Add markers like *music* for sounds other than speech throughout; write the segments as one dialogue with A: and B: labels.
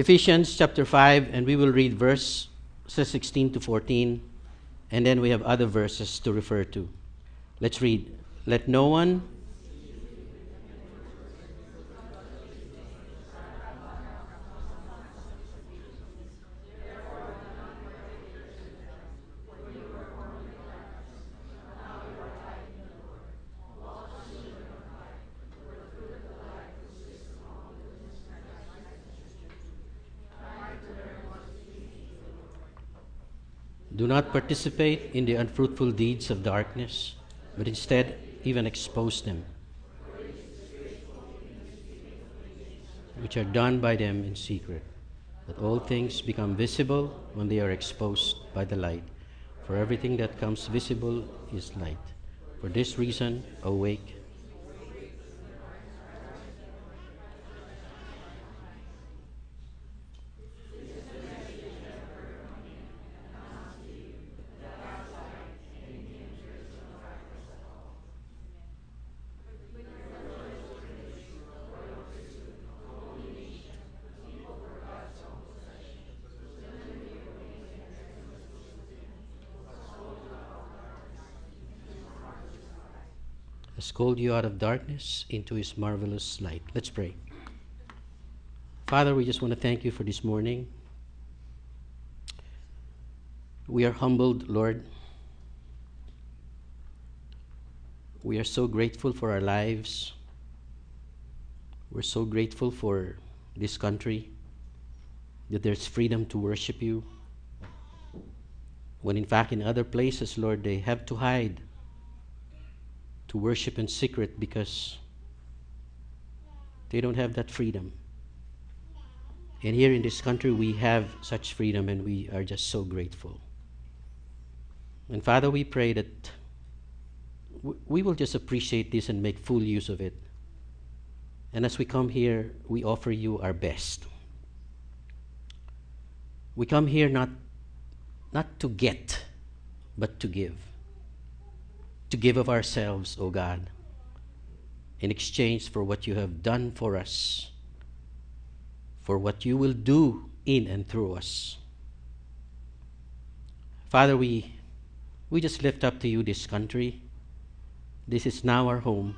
A: Ephesians chapter 5, and we will read verse 16 to 14, and then we have other verses to refer to. Let's read. Let no one Do not participate in the unfruitful deeds of darkness, but instead even expose them, which are done by them in secret. That all things become visible when they are exposed by the light. For everything that comes visible is light. For this reason, awake has called you out of darkness into his marvelous light. Let's pray. Father, we just want to thank you for this morning. We are humbled, Lord. We are so grateful for our lives. We're so grateful for this country that there's freedom to worship you. When in fact, in other places, Lord, they have to hide to worship in secret because they don't have that freedom. And here in this country, we have such freedom, and we are just so grateful. And Father, we pray that we will just appreciate this and make full use of it. And as we come here, we offer you our best. We come here not, not to get, but to give to give of ourselves, O God, in exchange for what you have done for us, for what you will do in and through us. Father, we, we just lift up to you this country. This is now our home.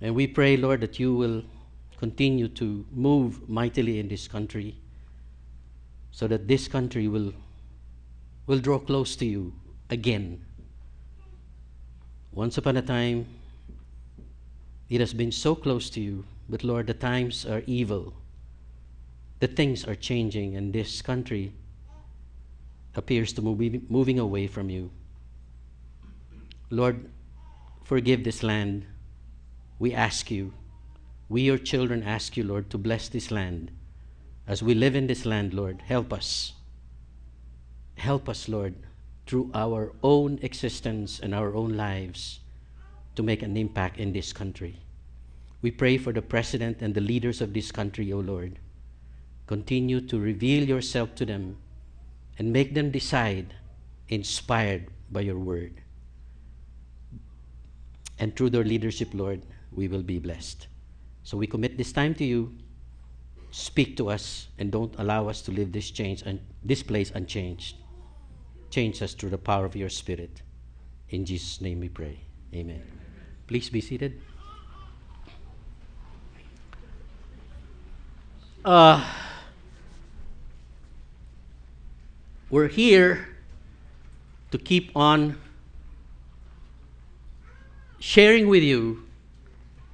A: And we pray, Lord, that you will continue to move mightily in this country so that this country will, will draw close to you again. Once upon a time, it has been so close to you, but Lord, the times are evil. The things are changing, and this country appears to be moving away from you. Lord, forgive this land. We ask you, we, your children, ask you, Lord, to bless this land. As we live in this land, Lord, help us. Help us, Lord, through our own existence and our own lives to make an impact in this country. We pray for the president and the leaders of this country, O Lord. Continue to reveal yourself to them and make them decide, inspired by your word. And through their leadership, Lord, we will be blessed. So we commit this time to you. Speak to us and don't allow us to leave this change and this place unchanged. Change us through the power of your Spirit. In Jesus' name we pray. Amen. Please be seated. Uh, we're here to keep on sharing with you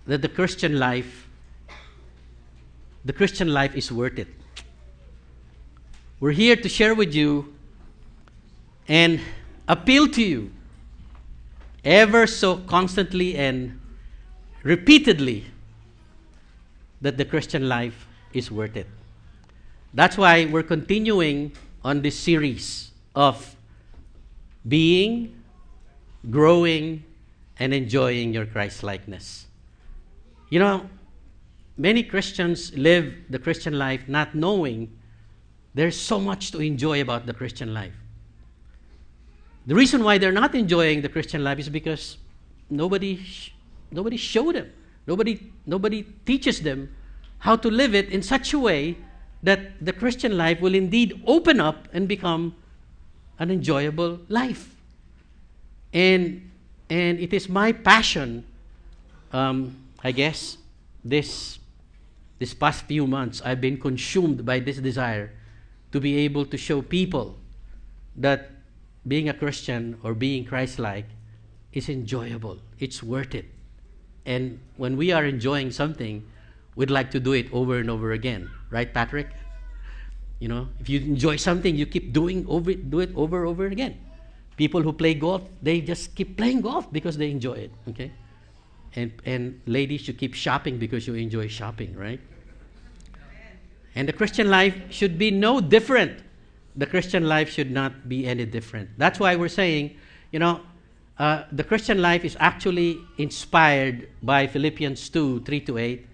A: that the Christian life the Christian life is worth it. We're here to share with you and appeal to you ever so constantly and repeatedly that the Christian life is worth it. That's why we're continuing on this series of being, growing, and enjoying your Christ likeness. You know, many Christians live the Christian life not knowing there's so much to enjoy about the Christian life. The reason why they're not enjoying the Christian life is because nobody, nobody showed them. Nobody, nobody teaches them how to live it in such a way that the Christian life will indeed open up and become an enjoyable life. And, and it is my passion, um, I guess, this, this past few months, I've been consumed by this desire to be able to show people that being a Christian or being Christ like is enjoyable, it's worth it. And when we are enjoying something, we'd like to do it over and over again. Right, Patrick? You know, if you enjoy something, you keep doing over do it over and over again. People who play golf, they just keep playing golf because they enjoy it. Okay? And and ladies, you keep shopping because you enjoy shopping, right? And the Christian life should be no different. The Christian life should not be any different. That's why we're saying, you know, uh, the Christian life is actually inspired by Philippians 2 3 to 8.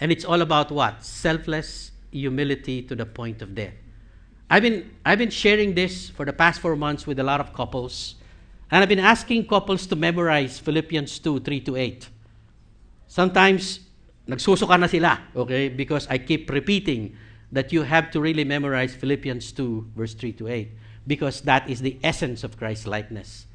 A: And it's all about what? Selfless humility to the point of death. I've been, I've been sharing this for the past four months with a lot of couples. And I've been asking couples to memorize Philippians 2 3 to 8. Sometimes, nagsusuka na sila, okay? Because I keep repeating that you have to really memorize Philippians 2, verse 3 to 8, because that is the essence of Christ likeness.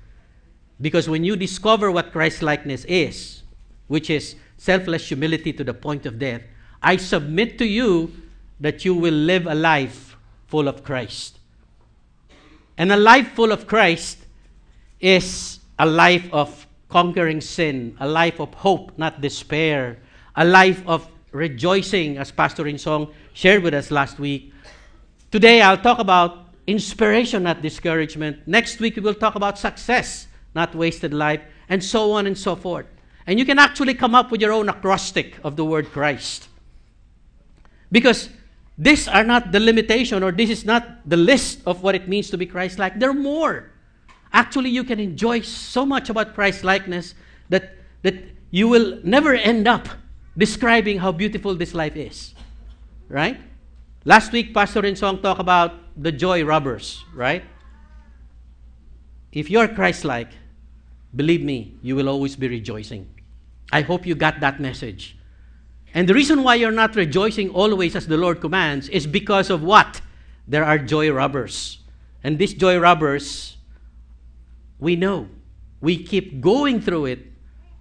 A: Because when you discover what Christ likeness is, which is selfless humility to the point of death, I submit to you that you will live a life full of Christ. And a life full of Christ is a life of conquering sin, a life of hope, not despair, a life of rejoicing, as Pastor Insong shared with us last week. Today, I'll talk about inspiration, not discouragement. Next week, we will talk about success not wasted life, and so on and so forth. And you can actually come up with your own acrostic of the word Christ. Because these are not the limitation, or this is not the list of what it means to be Christ like. There are more. Actually, you can enjoy so much about Christ likeness that, that you will never end up describing how beautiful this life is. Right? Last week, Pastor Insong talked about the joy robbers, right? If you're Christ like, believe me, you will always be rejoicing. I hope you got that message. And the reason why you're not rejoicing always as the Lord commands is because of what? There are joy robbers. And these joy robbers, we know. We keep going through it.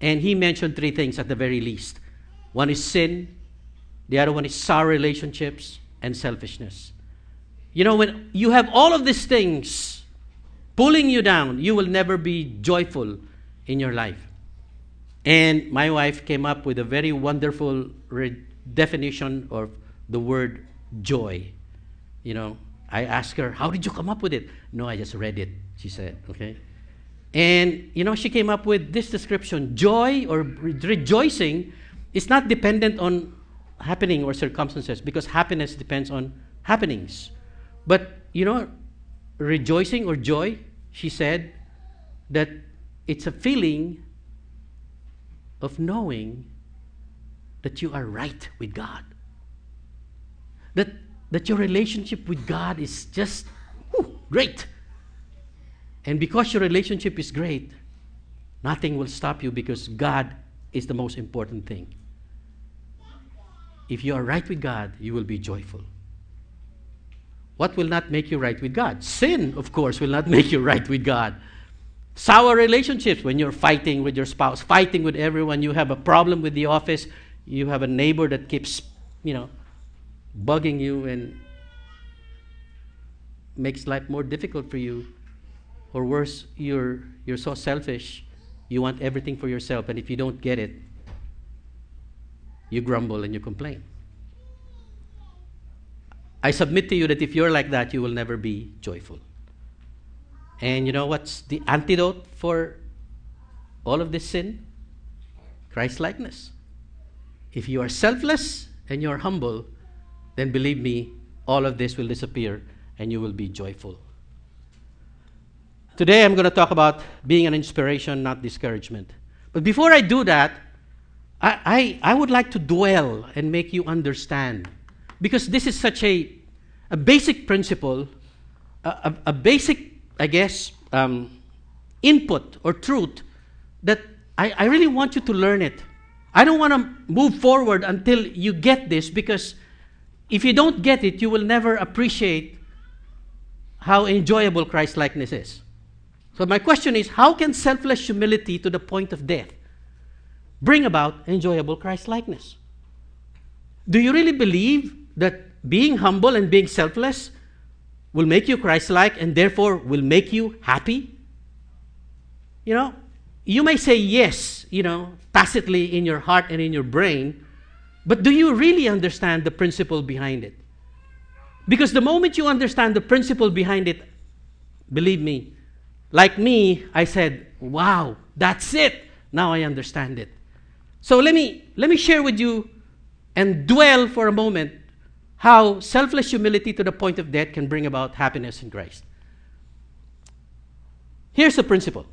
A: And he mentioned three things at the very least one is sin, the other one is sour relationships, and selfishness. You know, when you have all of these things, pulling you down, you will never be joyful in your life. And my wife came up with a very wonderful re- definition of the word joy. You know, I asked her, How did you come up with it? No, I just read it, she said, okay? And, you know, she came up with this description joy or re- rejoicing is not dependent on happening or circumstances because happiness depends on happenings. But, you know, rejoicing or joy, she said that it's a feeling of knowing that you are right with God. That, that your relationship with God is just whew, great. And because your relationship is great, nothing will stop you because God is the most important thing. If you are right with God, you will be joyful. What will not make you right with God? Sin, of course, will not *laughs* make you right with God. Sour relationships when you're fighting with your spouse, fighting with everyone, you have a problem with the office, you have a neighbor that keeps, you know, bugging you and makes life more difficult for you. Or worse, you're, you're so selfish, you want everything for yourself, and if you don't get it, you grumble and you complain. I submit to you that if you're like that, you will never be joyful. And you know what's the antidote for all of this sin? Christ likeness. If you are selfless and you are humble, then believe me, all of this will disappear and you will be joyful. Today I'm going to talk about being an inspiration, not discouragement. But before I do that, I, I, I would like to dwell and make you understand because this is such a, a basic principle, a, a, a basic, I guess, um, input or truth that I, I really want you to learn it. I don't want to move forward until you get this because if you don't get it, you will never appreciate how enjoyable Christ likeness is. So, my question is how can selfless humility to the point of death bring about enjoyable Christ likeness? Do you really believe that being humble and being selfless will make you Christ like and therefore will make you happy? You know, you may say yes, you know, tacitly in your heart and in your brain, but do you really understand the principle behind it? Because the moment you understand the principle behind it, believe me, like me, I said, wow, that's it. Now I understand it. So let me, let me share with you and dwell for a moment how selfless humility to the point of death can bring about happiness in Christ. Here's the principle.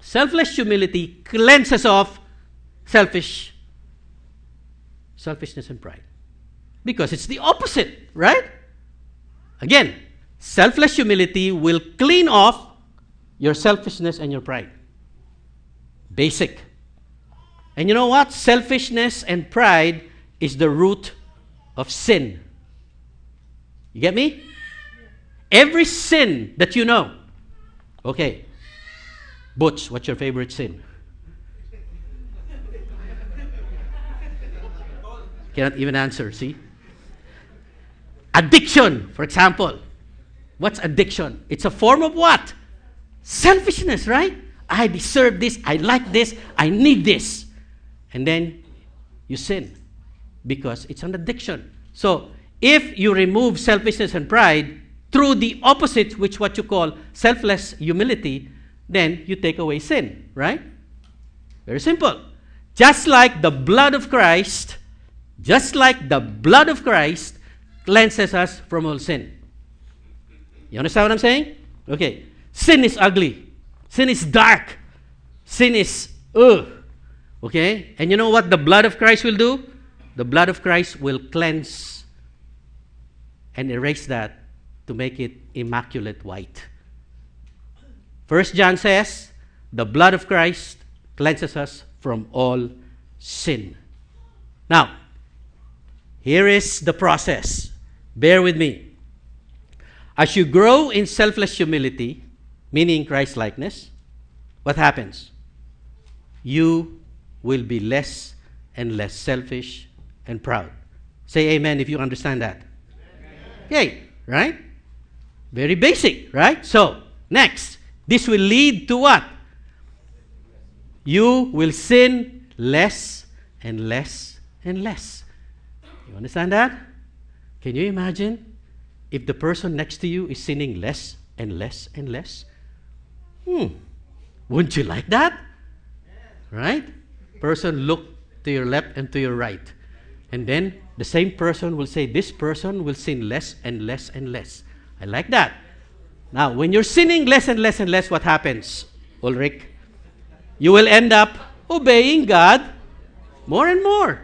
A: Selfless humility cleanses off selfish selfishness and pride. Because it's the opposite right? Again selfless humility will clean off your selfishness and your pride. Basic and you know what selfishness and pride is the root of sin. You get me? Every sin that you know. Okay. Butch, what's your favorite sin? Cannot even answer, see? Addiction, for example. What's addiction? It's a form of what? Selfishness, right? I deserve this, I like this, I need this. And then you sin because it's an addiction. So, if you remove selfishness and pride through the opposite, which what you call selfless humility, then you take away sin, right? Very simple. Just like the blood of Christ, just like the blood of Christ cleanses us from all sin. You understand what I'm saying? Okay. Sin is ugly. Sin is dark. Sin is ugh. Okay? And you know what the blood of Christ will do? the blood of Christ will cleanse and erase that to make it immaculate white. First John says, the blood of Christ cleanses us from all sin. Now, here is the process. Bear with me. As you grow in selfless humility, meaning Christ likeness, what happens? You will be less and less selfish and proud. Say amen if you understand that. Okay, right? Very basic, right? So, next, this will lead to what? You will sin less and less and less. You understand that? Can you imagine if the person next to you is sinning less and less and less? Hmm. Wouldn't you like that? Right? Person look to your left and to your right. And then the same person will say, This person will sin less and less and less. I like that. Now, when you're sinning less and less and less, what happens, Ulrich? You will end up obeying God more and more.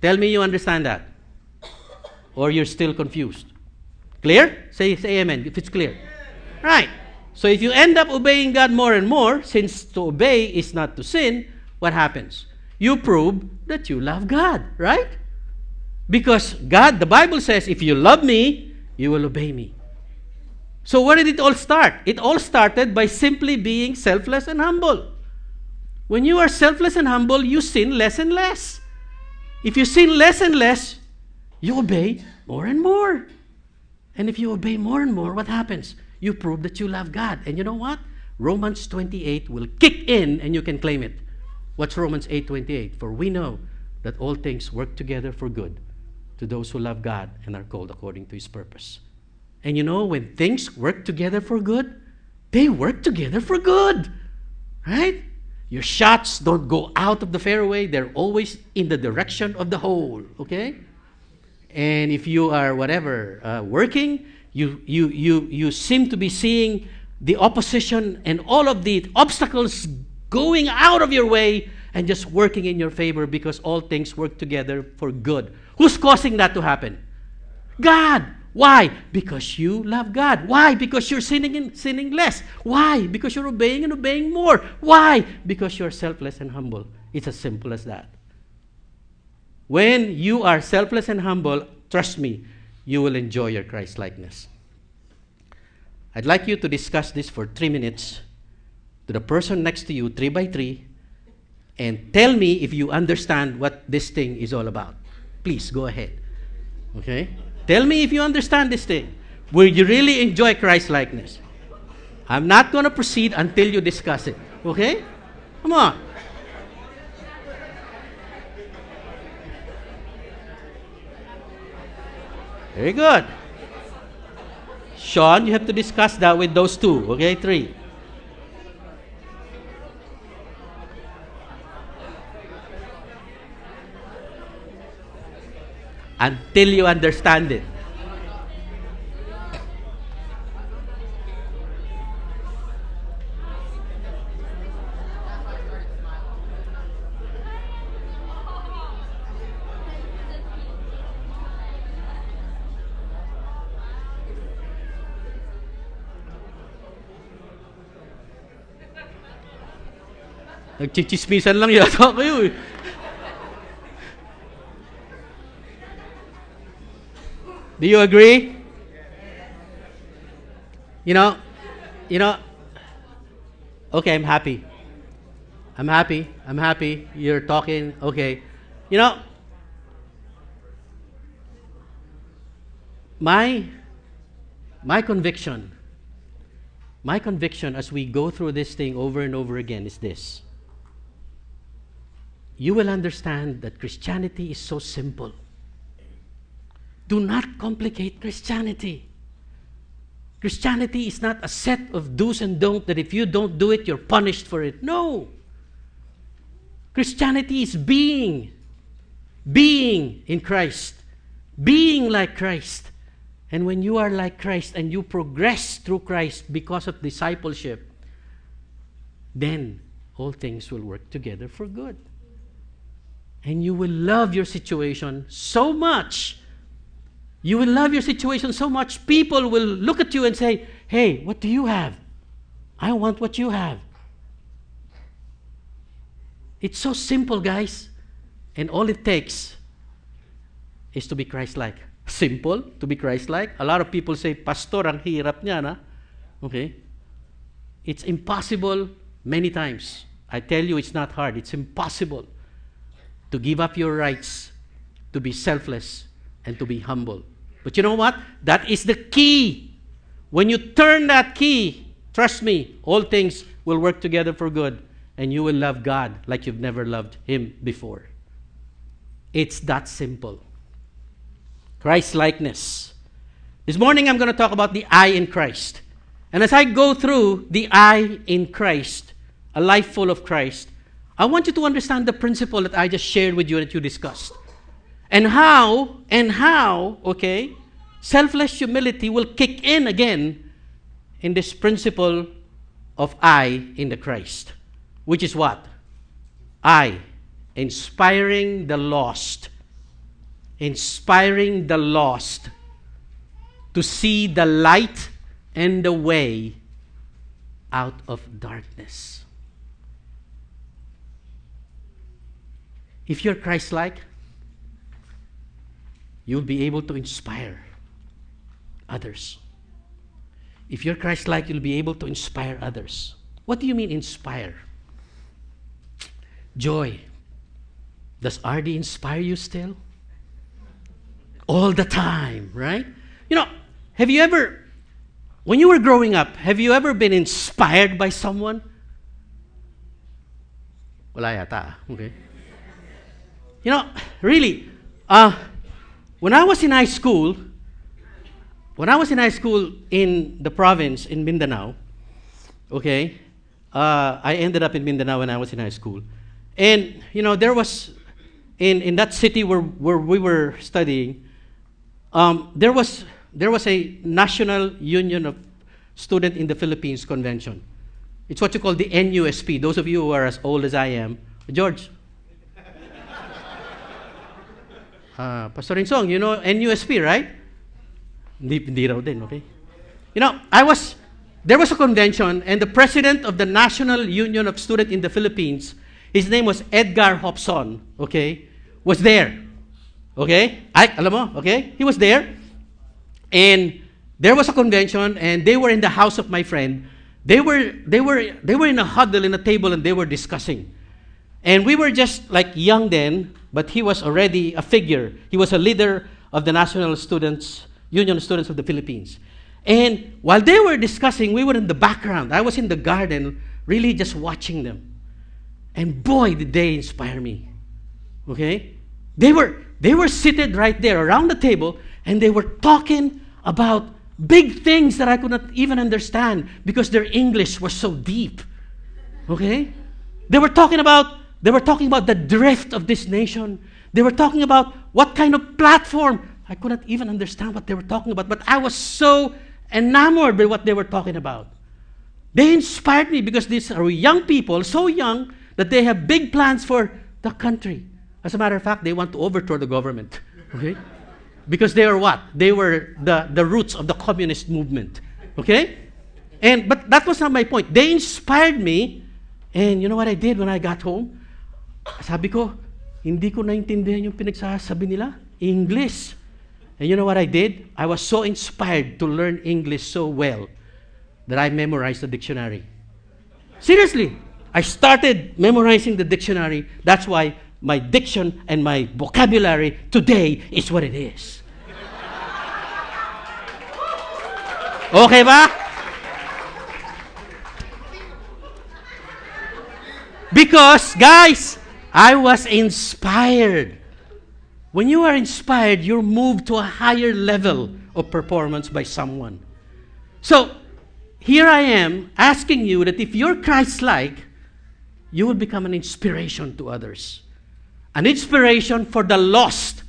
A: Tell me you understand that. Or you're still confused. Clear? Say, say amen if it's clear. Right. So if you end up obeying God more and more, since to obey is not to sin, what happens? you prove that you love God, right? Because God, the Bible says, if you love me, you will obey me. So, where did it all start? It all started by simply being selfless and humble. When you are selfless and humble, you sin less and less. If you sin less and less, you obey more and more. And if you obey more and more, what happens? You prove that you love God. And you know what? Romans 28 will kick in and you can claim it. What's Romans 8:28? For we know that all things work together for good to those who love God and are called according to his purpose. And you know when things work together for good, they work together for good. Right? Your shots don't go out of the fairway, they're always in the direction of the hole, okay? And if you are whatever uh, working, you, you, you, you seem to be seeing the opposition and all of the obstacles going out of your way and just working in your favor because all things work together for good. Who's causing that to happen? God. Why? Because you love God. Why? Because you're sinning and sinning less. Why? Because you're obeying and obeying more. Why? Because you're selfless and humble It's as simple as that. When you are selfless and humble, trust me, you will enjoy your Christ likeness. I'd like you to discuss this for three minutes to the person next to you, three by three, and tell me if you understand what this thing is all about. Please go ahead. Okay? Tell me if you understand this thing. Will you really enjoy Christ likeness? I'm not going to proceed until you discuss it. Okay? Come on. Very good. Sean, you have to discuss that with those two. Okay, three. Until you understand it. Nagchichismisan lang yata kayo eh. Do you agree? You know, you know, okay, I'm happy. I'm happy. I'm happy. You're talking. Okay. You know, my my conviction my conviction as we go through this thing over and over again is this you will understand that Christianity is so simple. Do not complicate Christianity. Christianity is not a set of do's and don'ts that if you don't do it, you're punished for it. No. Christianity is being, being in Christ, being like Christ. And when you are like Christ and you progress through Christ because of discipleship, then all things will work together for good. And you will love your situation so much. You will love your situation so much, people will look at you and say, Hey, what do you have? I want what you have. It's so simple, guys. And all it takes is to be Christ like. Simple, to be Christ like. A lot of people say, Pastor, ang hirap niya, na? Okay? It's impossible many times. I tell you, it's not hard. It's impossible to give up your rights, to be selfless, and to be humble. But you know what? That is the key. When you turn that key, trust me, all things will work together for good, and you will love God like you've never loved Him before. It's that simple. Christ likeness. This morning I'm going to talk about the I in Christ. And as I go through the I in Christ, a life full of Christ, I want you to understand the principle that I just shared with you that you discussed. And how, and how, okay, selfless humility will kick in again in this principle of I in the Christ, which is what? I, inspiring the lost, inspiring the lost to see the light and the way out of darkness. If you're Christ like, you'll be able to inspire others. If you're Christ like, you'll be able to inspire others. What do you mean, inspire? Joy. Does RD inspire you still? All the time, right? You know, have you ever, when you were growing up, have you ever been inspired by someone? Wala yata, okay. You know, really, uh, when I was in high school, when I was in high school in the province in Mindanao, okay, uh, I ended up in Mindanao when I was in high school. And, you know, there was, in, in that city where, where we were studying, um, there, was, there was a National Union of Student in the Philippines convention. It's what you call the NUSP. Those of you who are as old as I am, George, Uh, Pastor you know NUSP, right? Hindi, hindi raw din, okay? You know, I was, there was a convention, and the president of the National Union of Students in the Philippines, his name was Edgar Jopson, okay, was there. Okay? I, alam mo, okay? He was there. And there was a convention and they were in the house of my friend. They were they were they were in a huddle in a table and they were discussing. And we were just like young then, but he was already a figure. He was a leader of the National Students Union Students of the Philippines. And while they were discussing, we were in the background. I was in the garden, really just watching them. And boy, did they inspire me. Okay? They were, they were seated right there around the table and they were talking about big things that I could not even understand because their English was so deep. Okay? They were talking about they were talking about the drift of this nation. They were talking about what kind of platform. I could not even understand what they were talking about, but I was so enamored by what they were talking about. They inspired me because these are young people, so young that they have big plans for the country. As a matter of fact, they want to overthrow the government. *laughs* Okay? Because they are what? They were the, the roots of the communist movement. Okay? And but that was not my point. They inspired me. And you know what I did when I got home? Sabi ko, hindi ko naintindihan yung pinagsasabi nila. English. And you know what I did? I was so inspired to learn English so well that I memorized the dictionary. Seriously, I started memorizing the dictionary. That's why my diction and my vocabulary today is what it is. Okay ba? Because, guys, I was inspired. When you are inspired, you're moved to a higher level of performance by someone. So, here I am asking you that if you're Christ like, you will become an inspiration to others. An inspiration for the lost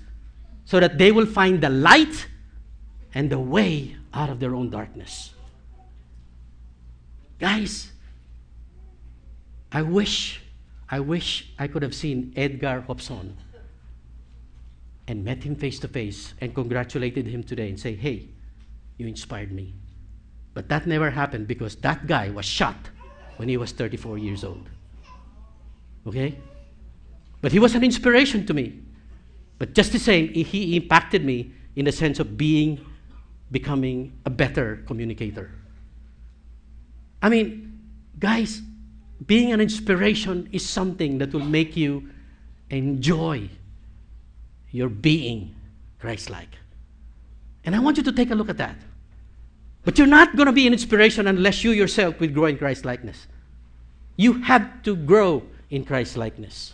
A: so that they will find the light and the way out of their own darkness. Guys, I wish, I wish I could have seen Edgar Jopson and met him face to face and congratulated him today and say, hey, you inspired me. But that never happened because that guy was shot when he was 34 years old. Okay? But he was an inspiration to me. But just the same, he impacted me in the sense of being, becoming a better communicator. I mean, guys, being an inspiration is something that will make you enjoy your being Christ like. And I want you to take a look at that. But you're not going to be an inspiration unless you yourself will grow in Christ likeness. You have to grow in Christ likeness.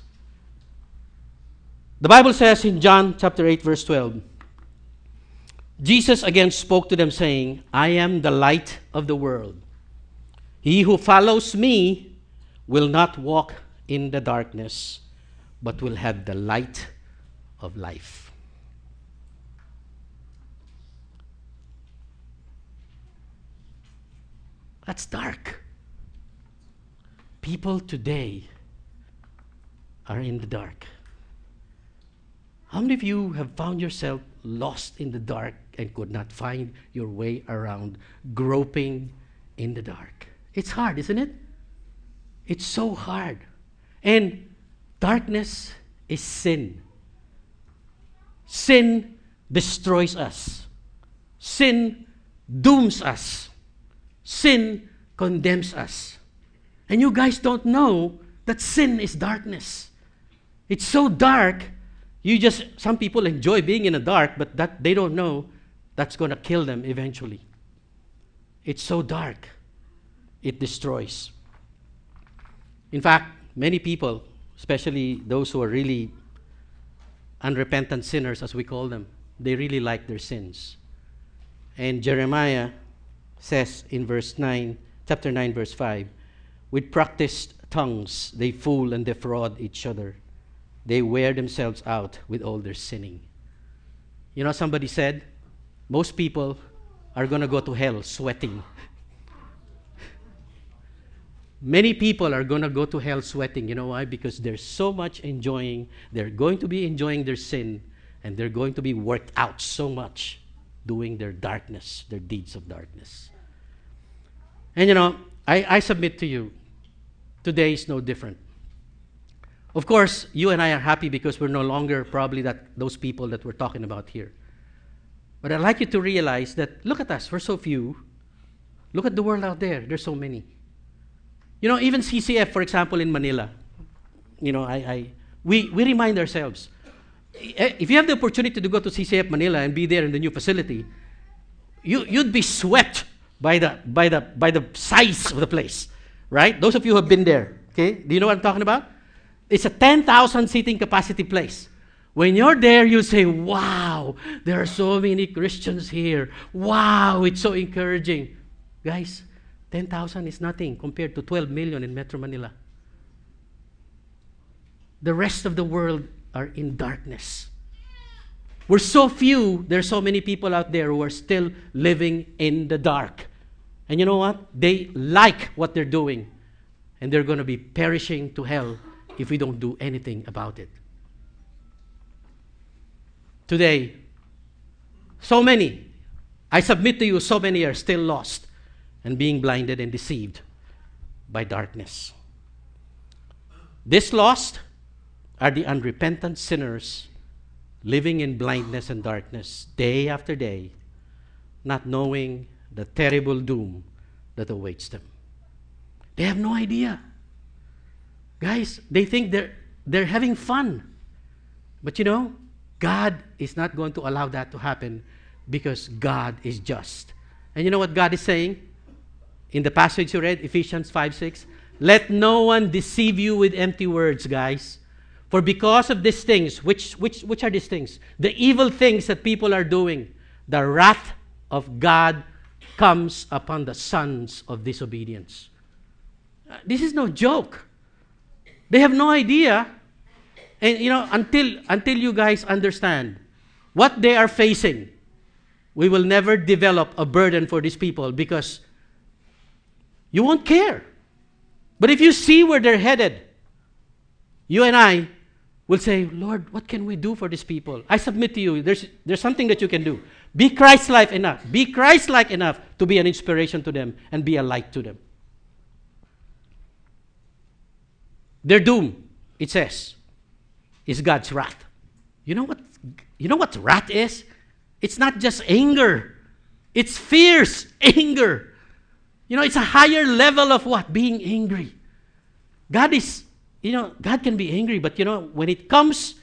A: The Bible says in John chapter 8, verse 12, Jesus again spoke to them, saying, I am the light of the world. He who follows me will not walk in the darkness, but will have the light of life. That's dark. People today are in the dark. How many of you have found yourself lost in the dark and could not find your way around, groping in the dark? It's hard, isn't it? It's so hard. And darkness is sin. Sin destroys us. Sin dooms us. Sin condemns us. And you guys don't know that sin is darkness. It's so dark, you just, some people enjoy being in the dark, but that they don't know that's going to kill them eventually. It's so dark, it destroys. In fact, many people, especially those who are really unrepentant sinners, as we call them, they really like their sins. And Jeremiah says in verse 9, chapter 9, verse 5, with practiced tongues they fool and defraud each other. They wear themselves out with all their sinning. You know, somebody said, most people are going to go to hell sweating. Many people are going to go to hell sweating. You know why? Because they're so much enjoying, they're going to be enjoying their sin, and they're going to be worked out so much doing their darkness, their deeds of darkness. And you know, I, I submit to you, today is no different. Of course, you and I are happy because we're no longer probably that those people that we're talking about here. But I'd like you to realize that look at us, we're so few. Look at the world out there, there's so many. You know, even CCF, for example, in Manila, you know, I, I we, we remind ourselves eh, if you have the opportunity to go to CCF Manila and be there in the new facility, you, you'd be swept by the, by, the, by the size of the place, right? Those of you who have been there, okay? Do you know what I'm talking about? It's a 10,000 seating capacity place. When you're there, you say, Wow, there are so many Christians here. Wow, it's so encouraging. Guys, 10,000 is nothing compared to 12 million in Metro Manila. The rest of the world are in darkness. We're so few, there's so many people out there who are still living in the dark. And you know what? They like what they're doing, and they're going to be perishing to hell if we don't do anything about it. Today, so many, I submit to you, so many are still lost and being blinded and deceived by darkness. This lost are the unrepentant sinners living in blindness and darkness day after day, not knowing the terrible doom that awaits them. They have no idea. Guys, they think they're, they're having fun. But you know, God is not going to allow that to happen because God is just. And you know what God is saying? In the passage you read, Ephesians 5 6, let no one deceive you with empty words, guys. For because of these things, which, which, which are these things? The evil things that people are doing, the wrath of God comes upon the sons of disobedience. Uh, this is no joke. They have no idea. And you know, until until you guys understand what they are facing, we will never develop a burden for these people because you won't care. But if you see where they're headed, you and I will say, Lord, what can we do for these people? I submit to you, there's, there's something that you can do. Be Christ like enough. Be Christ like enough to be an inspiration to them and be a light to them. Their doom, it says, is God's wrath. You know what you know what wrath is? It's not just anger. It's fierce *laughs* anger. You know, it's a higher level of what? Being angry. God is you know, God can be angry, but you know, when it comes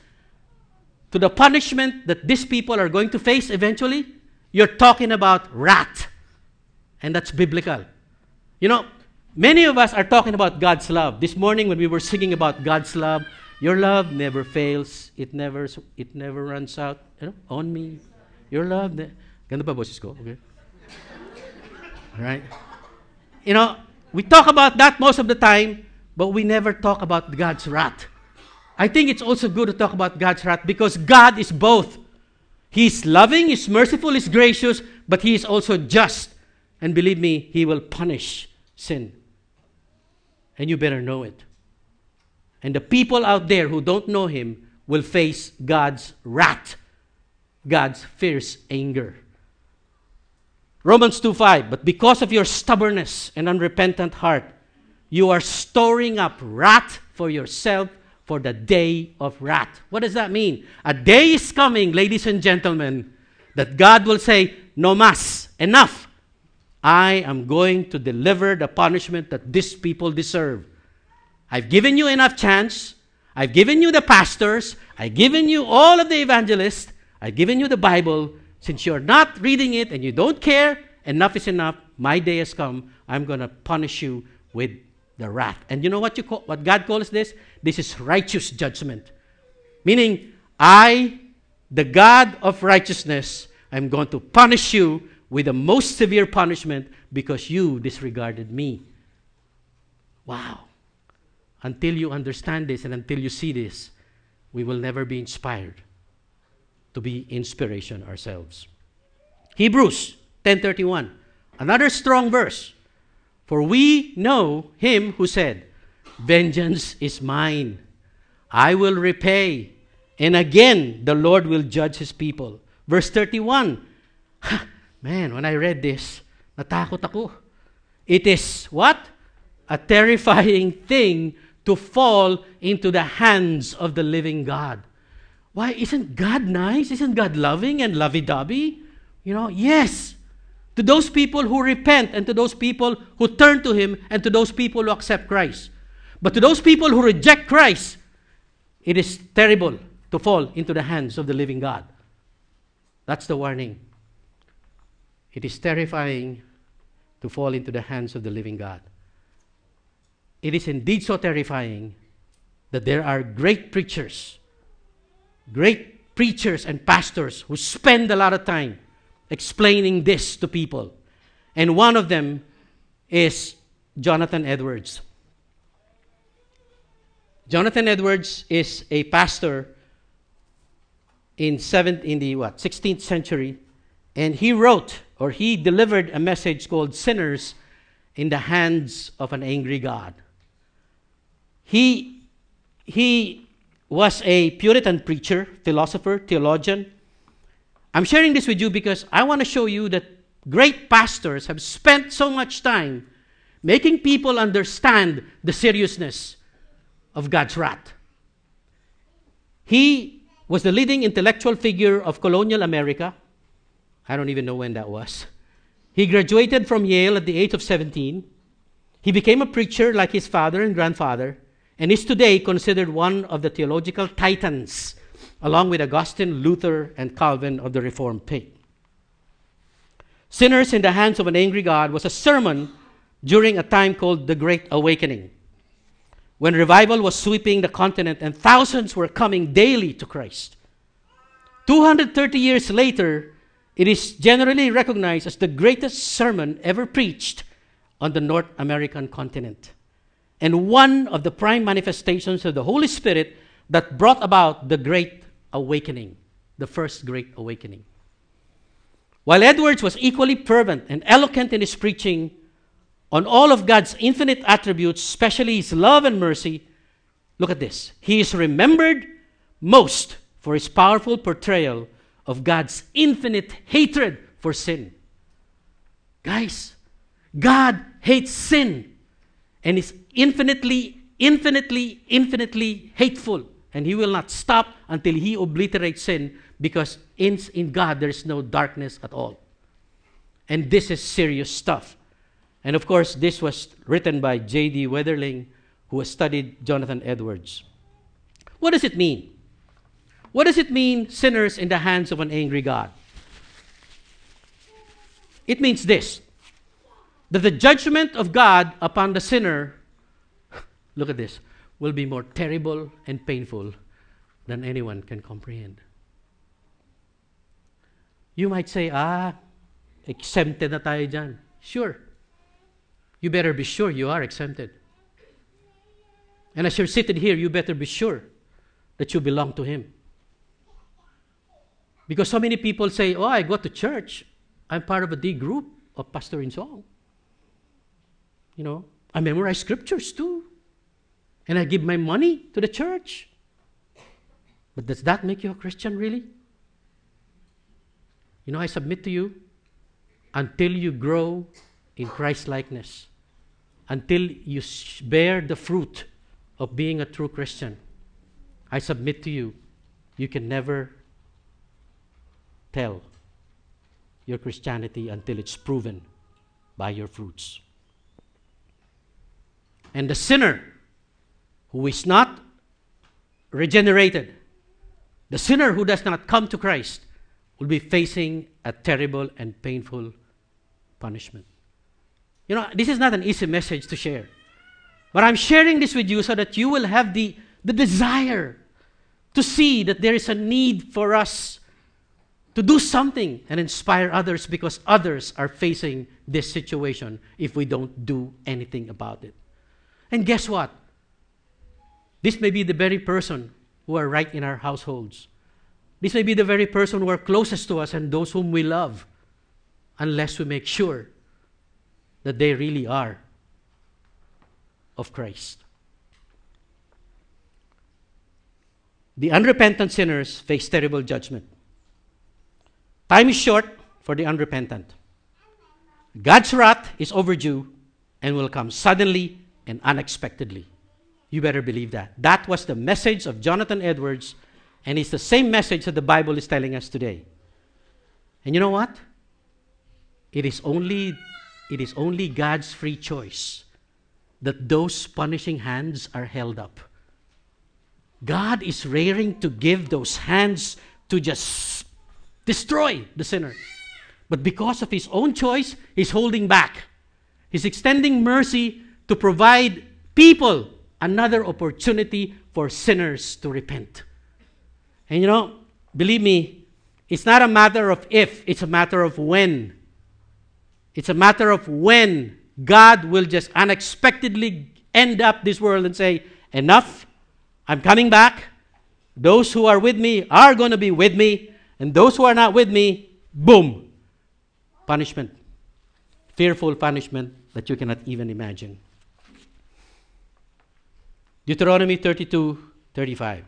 A: to the punishment that these people are going to face eventually, you're talking about wrath. And that's biblical. You know, many of us are talking about God's love. This morning when we were singing about God's love, your love never fails. It never it never runs out. You know, on me. Your love. Ganda ba boses ko? Okay. Right. You know, we talk about that most of the time, but we never talk about God's wrath. I think it's also good to talk about God's wrath because God is both. He's loving, He's merciful, He's gracious, but He is also just. And believe me, He will punish sin. And you better know it. And the people out there who don't know Him will face God's wrath, God's fierce anger. Romans 2 5, but because of your stubbornness and unrepentant heart, you are storing up wrath for yourself for the day of wrath. What does that mean? A day is coming, ladies and gentlemen, that God will say, No mas, enough. I am going to deliver the punishment that these people deserve. I've given you enough chance. I've given you the pastors. I've given you all of the evangelists. I've given you the Bible. Since you're not reading it and you don't care, enough is enough. My day has come. I'm going to punish you with the wrath. And you know what you call what God calls this? This is righteous judgment. Meaning, I, the God of righteousness, I'm going to punish you with the most severe punishment because you disregarded me. Wow. Until you understand this and until you see this, we will never be inspired to be inspiration ourselves. Hebrews 10:31. Another strong verse. For we know him who said, Vengeance is mine, I will repay. And again, the Lord will judge his people. Verse 31. Man, when I read this, natakot ako. It is what? A terrifying thing to fall into the hands of the living God. Why? Isn't God nice? Isn't God loving and lovey dovey? You know, yes. To those people who repent and to those people who turn to Him and to those people who accept Christ. But to those people who reject Christ, it is terrible to fall into the hands of the living God. That's the warning. It is terrifying to fall into the hands of the living God. It is indeed so terrifying that there are great preachers, great preachers and pastors who spend a lot of time explaining this to people. And one of them is Jonathan Edwards. Jonathan Edwards is a pastor in seventh in the what 16th century, and he wrote or he delivered a message called "Sinners in the Hands of an Angry God." He he was a Puritan preacher, philosopher, theologian. I'm sharing this with you because I want to show you that great pastors have spent so much time making people understand the seriousness of God's wrath. He was the leading intellectual figure of colonial America. I don't even know when that was. He graduated from Yale at the age of 17. He became a preacher like his father and grandfather, and is today considered one of the theological titans, along with Augustine, Luther, and Calvin of the Reformed faith. Sinners in the Hands of an Angry God was a sermon during a time called the Great Awakening when revival was sweeping the continent and thousands were coming daily to Christ. 230 years later, it is generally recognized as the greatest sermon ever preached on the North American continent, and one of the prime manifestations of the Holy Spirit that brought about the Great Awakening, the first Great Awakening. While Edwards was equally fervent and eloquent in his preaching, on all of God's infinite attributes, especially His love and mercy, look at this. He is remembered most for His powerful portrayal of God's infinite hatred for sin. Guys, God hates sin and is infinitely, infinitely, infinitely hateful. And He will not stop until He obliterates sin because in, in God there is no darkness at all. And this is serious stuff. And of course, this was written by J.D. Weatherling, who has studied Jonathan Edwards. What does it mean? What does it mean, sinners in the hands of an angry God? It means this that the judgment of God upon the sinner, look at this, will be more terrible and painful than anyone can comprehend. You might say, ah, exempted na tayo dyan. Sure you better be sure you are exempted. And as you're seated here, you better be sure that you belong to Him. Because so many people say, Oh, I go to church. I'm part of a D group of Pastor in Song. You know, I memorize scriptures too. And I give my money to the church. But does that make you a Christian, really? You know, I submit to you until you grow in Christ likeness, until you bear the fruit of being a true Christian, I submit to you, you can never tell your Christianity until it's proven by your fruits. And the sinner who is not regenerated, the sinner who does not come to Christ, will be facing a terrible and painful punishment. You know, this is not an easy message to share. But I'm sharing this with you so that you will have the, the desire to see that there is a need for us to do something and inspire others because others are facing this situation if we don't do anything about it. And guess what? This may be the very person who are right in our households. This may be the very person who are closest to us and those whom we love, unless we make sure that they really are of Christ. The unrepentant sinners face terrible judgment. Time is short for the unrepentant. God's wrath is overdue and will come suddenly and unexpectedly. You better believe that. That was the message of Jonathan Edwards, and it's the same message that the Bible is telling us today. And you know what? It is only, it is only God's free choice that those punishing hands are held up. God is raring to give those hands to just destroy the sinner. But because of his own choice, he's holding back. He's extending mercy to provide people another opportunity for sinners to repent. And you know, believe me, it's not a matter of if, it's a matter of when. It's a matter of when God will just unexpectedly end up this world and say, Enough, I'm coming back. Those who are with me are going to be with me, and those who are not with me, boom, punishment. Fearful punishment that you cannot even imagine. Deuteronomy 32 35.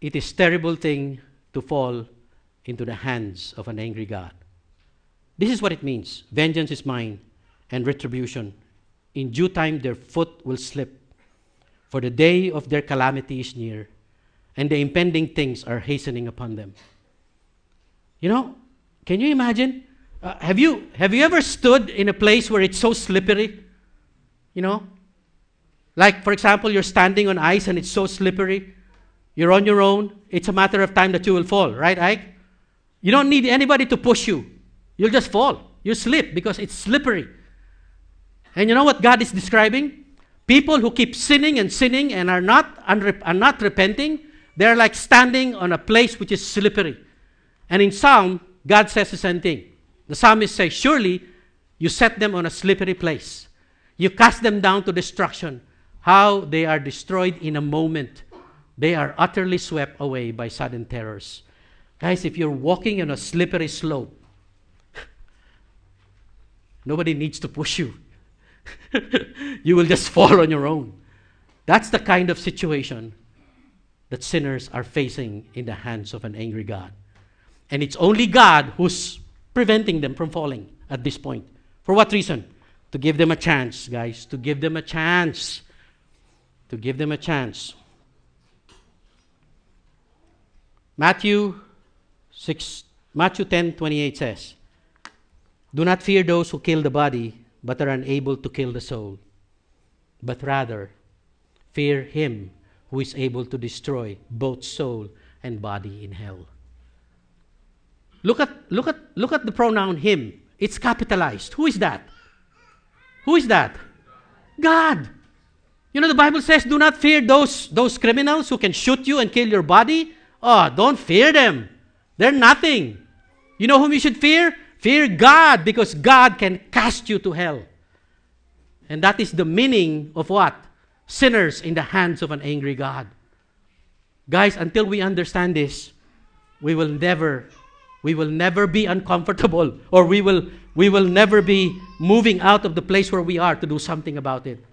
A: It is terrible thing to fall into the hands of an angry God. This is what it means vengeance is mine and retribution. In due time their foot will slip, for the day of their calamity is near, and the impending things are hastening upon them. You know, can you imagine? Uh, have, you, have you ever stood in a place where it's so slippery? You know, like, for example, you're standing on ice and it's so slippery. You're on your own. It's a matter of time that you will fall, right, Ike? You don't need anybody to push you. You'll just fall. You slip because it's slippery. And you know what God is describing? People who keep sinning and sinning and are not, unrep- are not repenting, they're like standing on a place which is slippery. And in Psalm, God says the same thing. The psalmist says, Surely you set them on a slippery place. You cast them down to destruction how they are destroyed in a moment. They are utterly swept away by sudden terrors. Guys, if you're walking on a slippery slope, *laughs* nobody needs to push you. *laughs* you will just fall on your own. That's the kind of situation that sinners are facing in the hands of an angry God. And it's only God who's preventing them from falling at this point. For what reason? To give them a chance, guys, to give them a chance to give them a chance. Matthew 6 Matthew 10:28 says, "Do not fear those who kill the body, but are unable to kill the soul, but rather fear him who is able to destroy both soul and body in hell." Look at look at look at the pronoun him. It's capitalized. Who is that? Who is that? God. You know, the Bible says, do not fear those, those criminals who can shoot you and kill your body. Oh, don't fear them. They're nothing. You know whom you should fear? Fear God, because God can cast you to hell. And that is the meaning of what? Sinners in the hands of an angry God. Guys, until we understand this, we will never we will never be uncomfortable *laughs* or we will we will never be moving out of the place where we are to do something about it.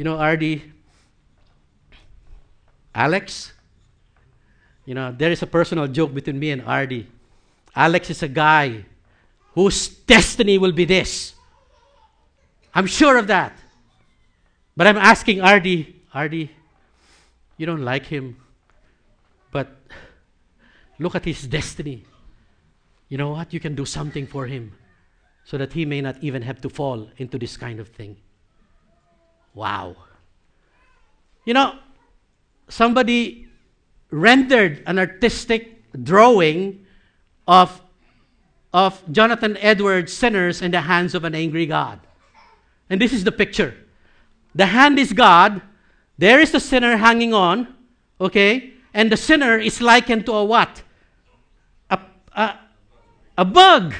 A: You know, RD, Alex, you know, there is a personal joke between me and RD. Alex is a guy whose destiny will be this. I'm sure of that. But I'm asking RD, RD, you don't like him, but look at his destiny. You know what? You can do something for him so that he may not even have to fall into this kind of thing. Wow. You know, somebody rendered an artistic drawing of, of Jonathan Edwards' sinners in the hands of an angry God. And this is the picture. The hand is God, there is the sinner hanging on, okay? And the sinner is likened to a what? A, a, a bug.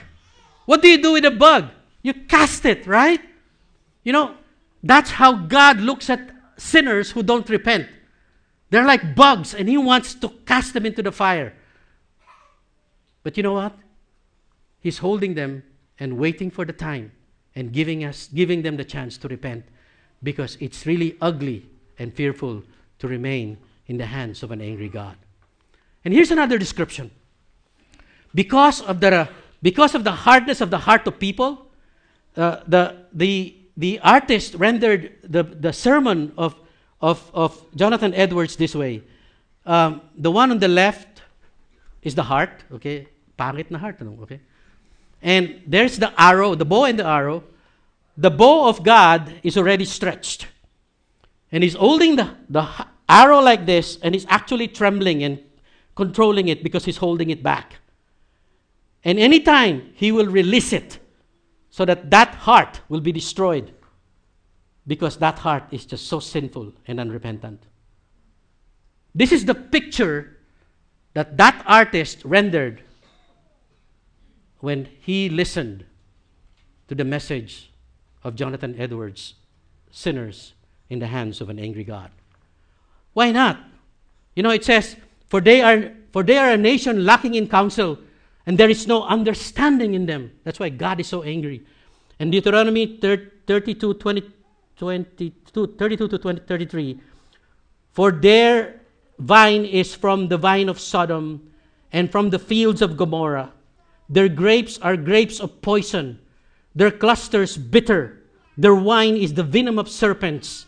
A: What do you do with a bug? You cast it, right? You know, that's how God looks at sinners who don't repent. They're like bugs, and He wants to cast them into the fire. But you know what? He's holding them and waiting for the time and giving us giving them the chance to repent because it's really ugly and fearful to remain in the hands of an angry God. And here's another description. Because of the because of the hardness of the heart of people, uh, the the the artist rendered the, the sermon of, of, of Jonathan Edwards this way. Um, the one on the left is the heart, okay? Pangit na heart, okay? And there's the arrow, the bow and the arrow. The bow of God is already stretched. And he's holding the, the arrow like this, and he's actually trembling and controlling it because he's holding it back. And anytime he will release it so that that heart will be destroyed because that heart is just so sinful and unrepentant. This is the picture that that artist rendered when he listened to the message of Jonathan Edwards, Sinners in the Hands of an Angry God. Why not? You know, it says, For they are, for they are a nation lacking in counsel, and there is no understanding in them. That's why God is so angry. And Deuteronomy 32, 20, 22, 32 to 20, 33, For their vine is from the vine of Sodom and from the fields of Gomorrah. Their grapes are grapes of poison, their clusters bitter. Their wine is the venom of serpents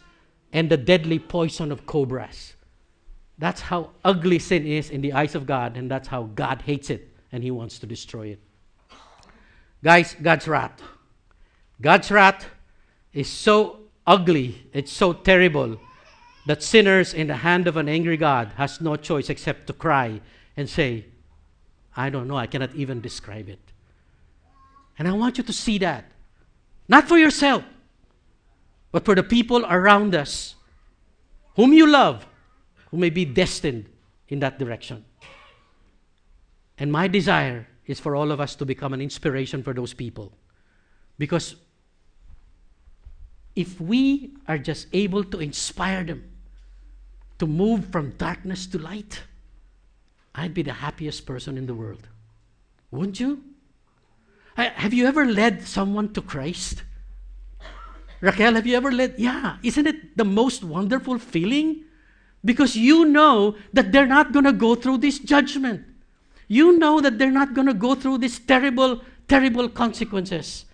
A: and the deadly poison of cobras. That's how ugly sin is in the eyes of God, and that's how God hates it and He wants to destroy it. Guys, God's wrath. God's wrath is so ugly, it's so terrible that sinners in the hand of an angry God has no choice except to cry and say, I don't know, I cannot even describe it. And I want you to see that. Not for yourself, but for the people around us whom you love, who may be destined in that direction. And my desire is for all of us to become an inspiration for those people. Because if we are just able to inspire them to move from darkness to light, I'd be the happiest person in the world. Wouldn't you? Have you ever led someone to Christ? Raquel, have you ever led? Yeah. Isn't it the most wonderful feeling? Because you know that they're not going to go through this judgment. You know that they're not going to go through these terrible, terrible consequences.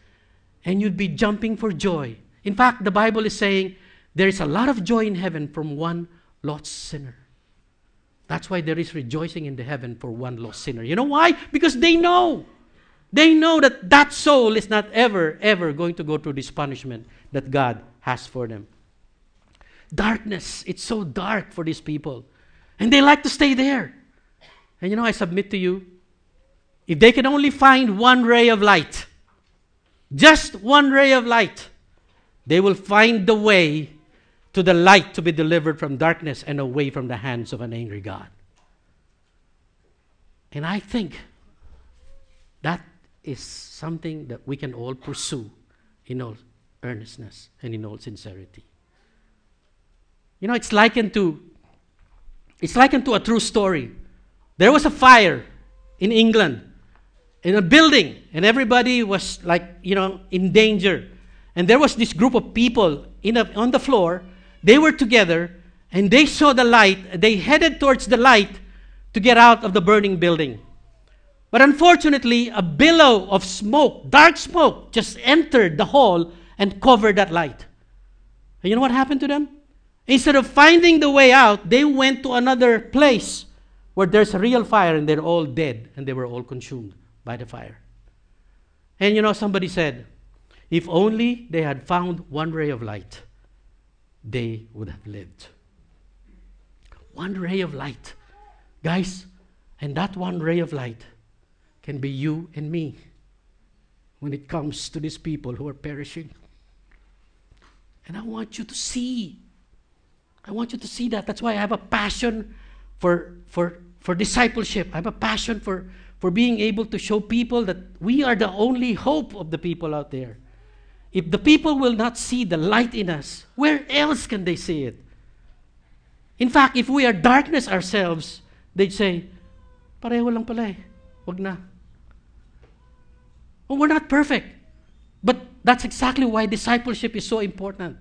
A: And you'd be jumping for joy. In fact, the Bible is saying there is a lot of joy in heaven from one lost sinner. That's why there is rejoicing in the heaven for one lost sinner. You know why? Because they know. They know that that soul is not ever, ever going to go through this punishment that God has for them. Darkness, it's so dark for these people. And they like to stay there. And you know, I submit to you, if they can only find one ray of light, just one ray of light, they will find the way to the light to be delivered from darkness and away from the hands of an angry God. And I think that is something that we can all pursue in all earnestness and in all sincerity. You know, it's likened to it's likened to a true story. There was a fire in England in a building, and everybody was like, you know, in danger. And there was this group of people in a, on the floor they were together and they saw the light. They headed towards the light to get out of the burning building. But unfortunately, a billow of smoke, dark smoke, just entered the hall and covered that light. And you know what happened to them? Instead of finding the way out, they went to another place where there's a real fire and they're all dead and they were all consumed by the fire. And you know, somebody said, if only they had found one ray of light they would have lived. One ray of light. Guys, and that one ray of light can be you and me when it comes to these people who are perishing. And I want you to see. I want you to see that. That's why I have a passion for, for, for discipleship. I have a passion for, for being able to show people that we are the only hope of the people out there. If the people will not see the light in us, where else can they see it? In fact, if we are darkness ourselves, they'd say, pareho lang pala eh. Wag na. Well, we're not perfect. But that's exactly why discipleship is so important.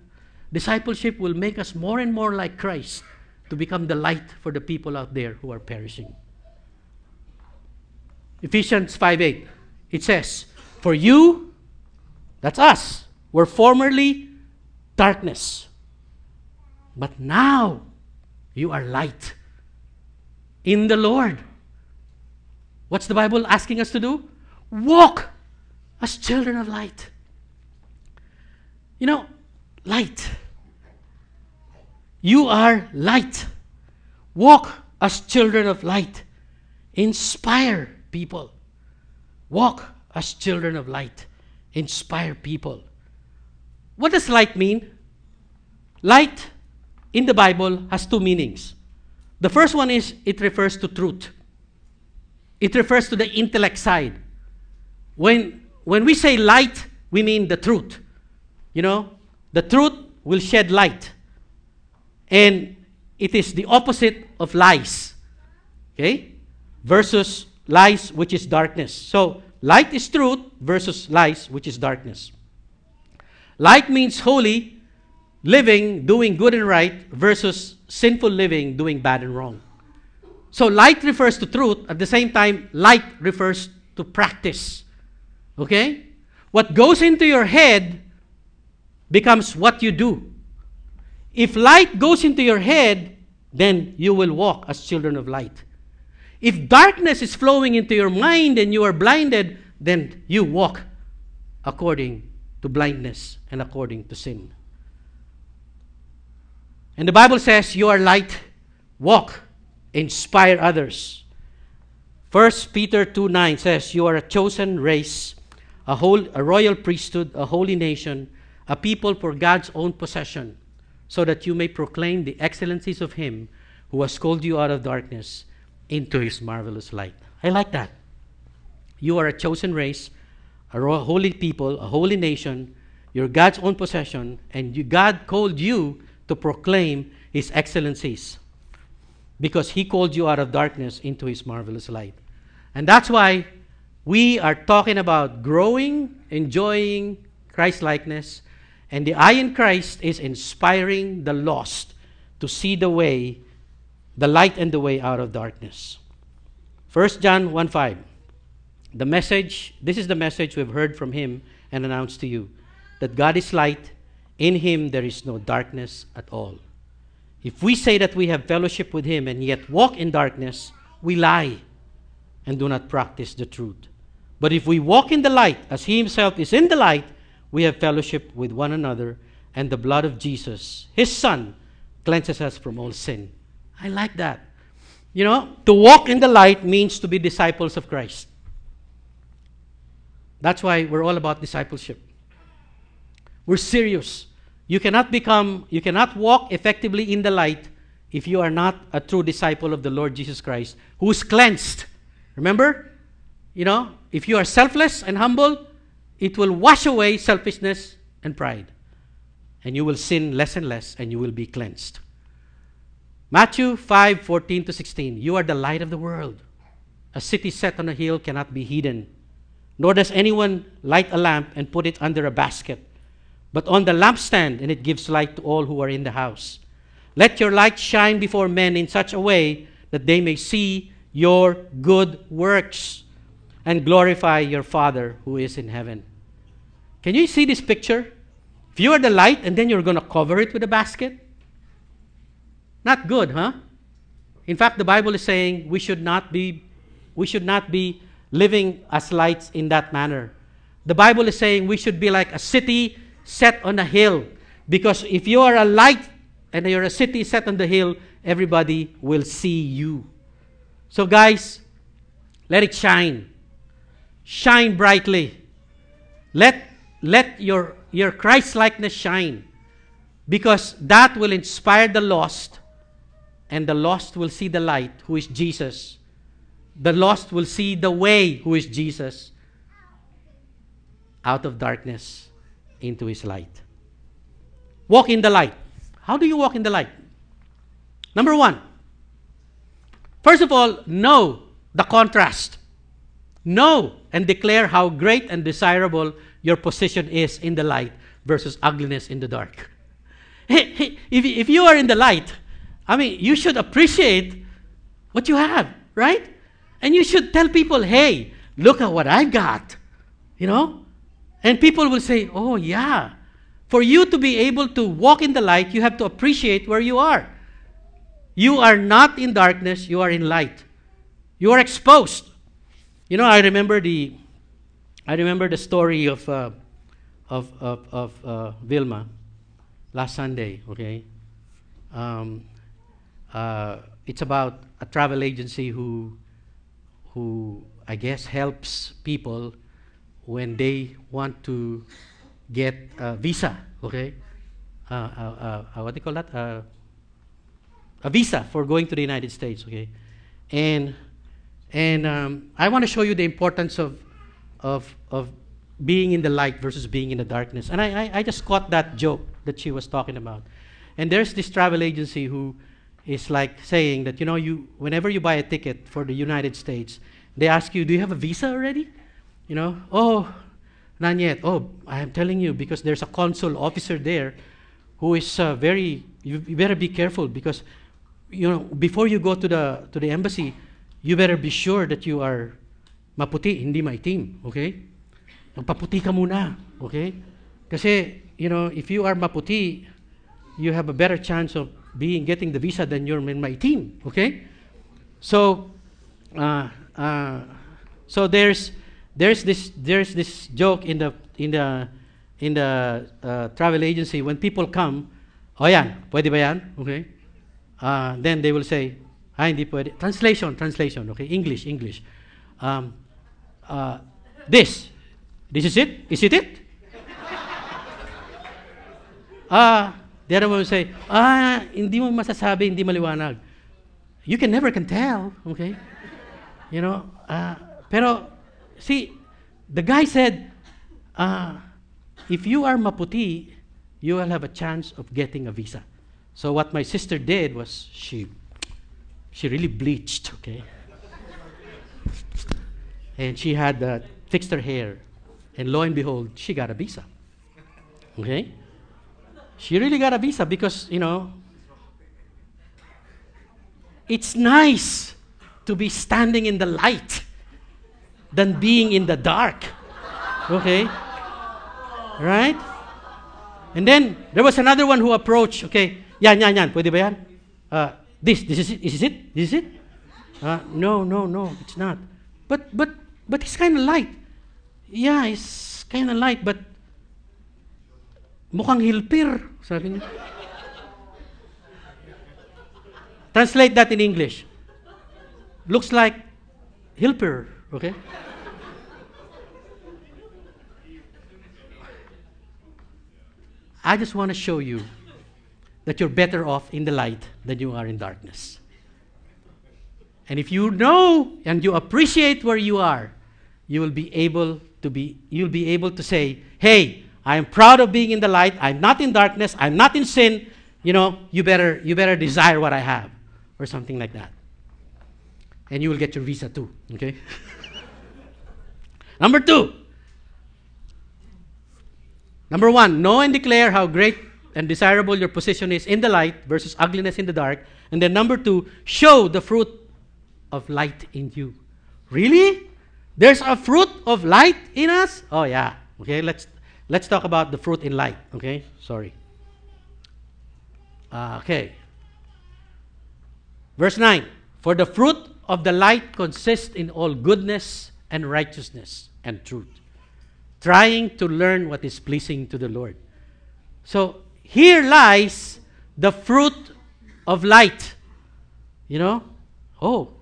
A: Discipleship will make us more and more like Christ to become the light for the people out there who are perishing. Ephesians 5 8, it says, For you that's us. were formerly darkness, but now you are light in the Lord. What's the Bible asking us to do? Walk as children of light. You know, light. You are light. Walk as children of light. Inspire people. Walk as children of light. Inspire people. What does light mean? Light in the Bible has two meanings. The first one is it refers to truth. It refers to the intellect side. When, when we say light, we mean the truth. You know, the truth will shed light. And it is the opposite of lies. Okay? Versus lies, which is darkness. So, light is truth versus lies, which is darkness. Light means holy, living, doing good and right, versus sinful living, doing bad and wrong. So, light refers to truth. At the same time, light refers to practice. Okay? What goes into your head becomes what you do. If light goes into your head, then you will walk as children of light. If darkness is flowing into your mind and you are blinded, then you walk according to blindness and according to sin. And the Bible says, You are light, walk, inspire others. 1 Peter 2 9 says, You are a chosen race, a, whole, a royal priesthood, a holy nation, a people for God's own possession, so that you may proclaim the excellencies of Him who has called you out of darkness into His marvelous light. I like that. You are a chosen race, a holy people, a holy nation. You're God's own possession, and you, God called you to proclaim His excellencies because He called you out of darkness into His marvelous light. And that's why we are talking about growing, enjoying Christ likeness, and the I in Christ is inspiring the lost to see the way, the light and the way out of darkness. 1 John 1 5. The message, this is the message we've heard from him and announced to you that God is light, in him there is no darkness at all. If we say that we have fellowship with him and yet walk in darkness, we lie and do not practice the truth. But if we walk in the light, as he himself is in the light, we have fellowship with one another, and the blood of Jesus, his son, cleanses us from all sin. I like that. You know, to walk in the light means to be disciples of Christ. That's why we're all about discipleship. We're serious. You cannot become, you cannot walk effectively in the light if you are not a true disciple of the Lord Jesus Christ who is cleansed. Remember? You know, if you are selfless and humble, it will wash away selfishness and pride. And you will sin less and less and you will be cleansed. Matthew 5 14 to 16. You are the light of the world. A city set on a hill cannot be hidden. Nor does anyone light a lamp and put it under a basket, but on the lampstand, and it gives light to all who are in the house. Let your light shine before men in such a way that they may see your good works and glorify your Father who is in heaven. Can you see this picture? If you are the light and then you're going to cover it with a basket? Not good, huh? In fact, the Bible is saying we should not be we should not be living as lights in that manner. The Bible is saying we should be like a city set on a hill. Because if you are a light and you're a city set on the hill, everybody will see you. So, guys, let it shine. Shine brightly. Let, let your, your Christ likeness shine. Because that will inspire the lost, and the lost will see the light, who is Jesus the lost will see the way, who is Jesus, out of darkness into his light. Walk in the light. How do you walk in the light? Number one, first of all, know the contrast. Know and declare how great and desirable your position is in the light versus ugliness in the dark. *laughs* if, if you are in the light, I mean, you should appreciate what you have, right? And you should tell people, hey, look at what I've got. You know? And people will say, oh, yeah, for you to be able to walk in the light, you have to appreciate where you are. You are not in darkness, you are in light. You are exposed. You know, I remember the I remember the story of uh, of of, of uh, Vilma last Sunday. Okay, um, uh, it's about a travel agency who who I guess helps people when they want to get a visa. Okay, uh, uh, uh, what do you call that? a visa for going to the United States. Okay, and and um, I want to show you the importance of of of being in the light versus being in the darkness. And I, I, I just caught that joke that she was talking about. And there's this travel agency who is like saying that you know you whenever you buy a ticket for the United States, they ask you, "Do you have a visa already?" You know, oh, not yet. Oh, I am telling you because there's a consul officer there who is uh, very. You, you better be careful because you know, before you go to the to the embassy, you better be sure that you are maputi, hindi maitim, okay? Magpaputi ka muna, okay? Kasi, you know, if you are maputi, you have a better chance of being getting the visa than your maitim, okay? So, uh, uh, so there's there's this there's this joke in the in the in the uh, travel agency when people come, oh yan, pwede ba yan? Okay? uh, then they will say, ah, hindi pwede. Translation, translation, okay? English, English. Um, uh, this, this is it? Is it it? Ah, uh, the other one will say, ah, hindi mo masasabi, hindi maliwanag. You can never can tell, okay? You know, uh, pero, see, the guy said, uh, if you are maputi, you will have a chance of getting a visa. So what my sister did was she she really bleached, okay? And she had uh, fixed her hair. And lo and behold, she got a visa. Okay? She really got a visa because, you know, it's nice to be standing in the light than being in the dark. Okay? Right? And then there was another one who approached, okay, Yan, yan, yan. Pwede ba yan? Uh, this, this is it? Is it? This is it? Uh, no, no, no, it's not. But, but, but it's kind of light. Yeah, it's kind of light, but mukhang hilpir, sabi niya. Translate that in English. Looks like hilpir, okay? I just want to show you that you're better off in the light than you are in darkness. And if you know and you appreciate where you are, you will be able to be you'll be able to say, "Hey, I am proud of being in the light. I'm not in darkness. I'm not in sin. You know, you better you better desire what I have." Or something like that. And you will get your visa too, okay? *laughs* Number 2. Number 1, know and declare how great and desirable your position is in the light versus ugliness in the dark. And then number two, show the fruit of light in you. Really? There's a fruit of light in us? Oh yeah. Okay, let's let's talk about the fruit in light. Okay, sorry. Uh, okay. Verse 9 For the fruit of the light consists in all goodness and righteousness and truth, trying to learn what is pleasing to the Lord. So here lies the fruit of light. You know? Oh,